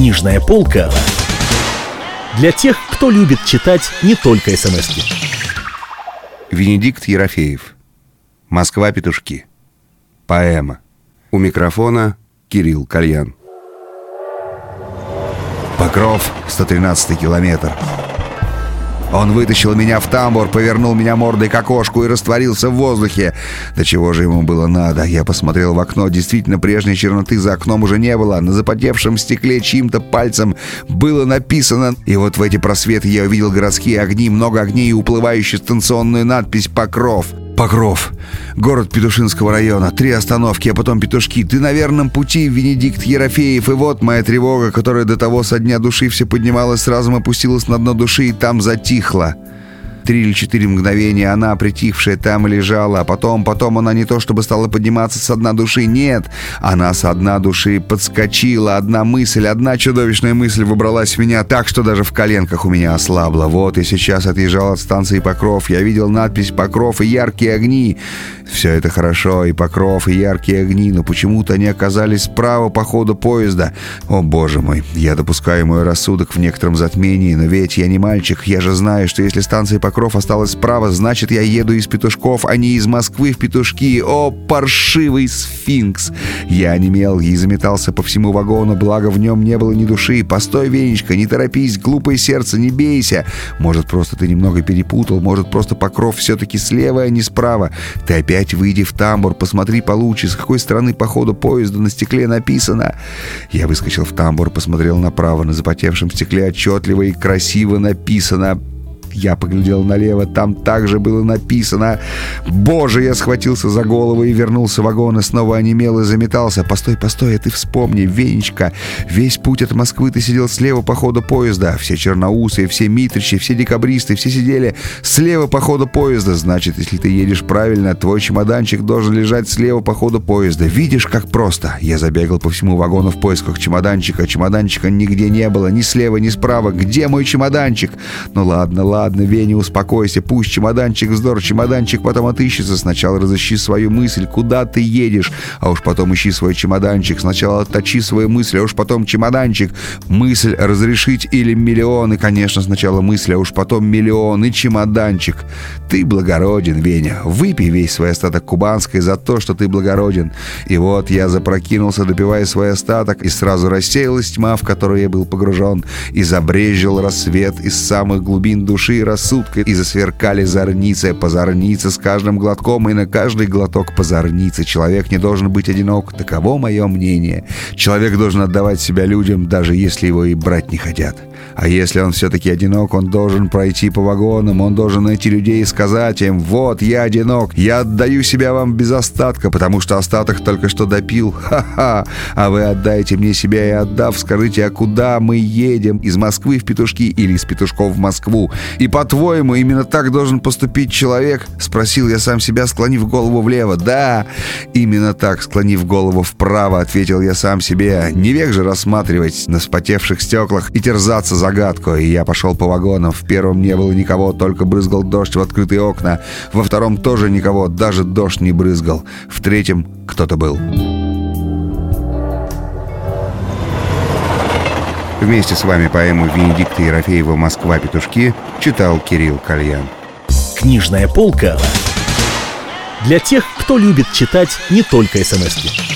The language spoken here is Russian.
Книжная полка для тех, кто любит читать не только смс -ки. Венедикт Ерофеев. Москва-петушки. Поэма. У микрофона Кирилл Кальян. Покров, 113 километр. Он вытащил меня в тамбур, повернул меня мордой к окошку и растворился в воздухе. До чего же ему было надо? Я посмотрел в окно. Действительно, прежней черноты за окном уже не было. На запотевшем стекле чьим-то пальцем было написано. И вот в эти просветы я увидел городские огни, много огней и уплывающую станционную надпись «Покров». Покров. Город Петушинского района. Три остановки, а потом Петушки. Ты на верном пути, Венедикт Ерофеев. И вот моя тревога, которая до того со дня души все поднималась, сразу опустилась на дно души и там затихла. Три или четыре мгновения она, притихшая, там лежала, а потом, потом она не то чтобы стала подниматься с дна души, нет, она с дна души подскочила, одна мысль, одна чудовищная мысль выбралась в меня так, что даже в коленках у меня ослабло. Вот и сейчас отъезжал от станции Покров, я видел надпись «Покров» и яркие огни. Все это хорошо, и Покров, и яркие огни, но почему-то они оказались справа по ходу поезда. О, боже мой, я допускаю мой рассудок в некотором затмении, но ведь я не мальчик, я же знаю, что если станция Покров осталась справа, значит, я еду из Петушков, а не из Москвы в Петушки. О, паршивый сфинкс! Я онемел и заметался по всему вагону, благо в нем не было ни души. Постой, Венечка, не торопись, глупое сердце, не бейся. Может, просто ты немного перепутал, может, просто Покров все-таки слева, а не справа. Ты опять выйди в тамбур, посмотри получше, с какой стороны по ходу поезда на стекле написано. Я выскочил в тамбур, посмотрел направо, на запотевшем стекле отчетливо и красиво написано я поглядел налево, там также было написано. Боже, я схватился за голову и вернулся в вагон, и снова онемел и заметался. Постой, постой, а ты вспомни, Венечка, весь путь от Москвы ты сидел слева по ходу поезда. Все черноусые, все митричи, все декабристы, все сидели слева по ходу поезда. Значит, если ты едешь правильно, твой чемоданчик должен лежать слева по ходу поезда. Видишь, как просто? Я забегал по всему вагону в поисках чемоданчика. Чемоданчика нигде не было, ни слева, ни справа. Где мой чемоданчик? Ну ладно, ладно. «Ладно, Веня, успокойся, пусть чемоданчик вздор, чемоданчик потом отыщется. Сначала разыщи свою мысль, куда ты едешь, а уж потом ищи свой чемоданчик. Сначала отточи свою мысль, а уж потом чемоданчик. Мысль разрешить или миллион, и, конечно, сначала мысль, а уж потом миллион и чемоданчик. Ты благороден, Веня, выпей весь свой остаток кубанской за то, что ты благороден. И вот я запрокинулся, допивая свой остаток, и сразу рассеялась тьма, в которую я был погружен, и забрежил рассвет из самых глубин души, и рассудка, и засверкали зорницы по зорнице с каждым глотком, и на каждый глоток по. Человек не должен быть одинок, таково мое мнение. Человек должен отдавать себя людям, даже если его и брать не хотят. А если он все-таки одинок, он должен пройти по вагонам, он должен найти людей и сказать им, вот, я одинок, я отдаю себя вам без остатка, потому что остаток только что допил. Ха-ха! А вы отдайте мне себя и отдав, скажите, а куда мы едем? Из Москвы в Петушки или из Петушков в Москву? И по-твоему, именно так должен поступить человек? Спросил я сам себя, склонив голову влево. Да, именно так, склонив голову вправо, ответил я сам себе. Не век же рассматривать на вспотевших стеклах и терзаться загадку. И я пошел по вагонам. В первом не было никого, только брызгал дождь в открытые окна. Во втором тоже никого, даже дождь не брызгал. В третьем кто-то был. Вместе с вами поэму Венедикта Ерофеева «Москва-петушки» читал Кирилл Кальян. Книжная полка для тех, кто любит читать не только смс -ки.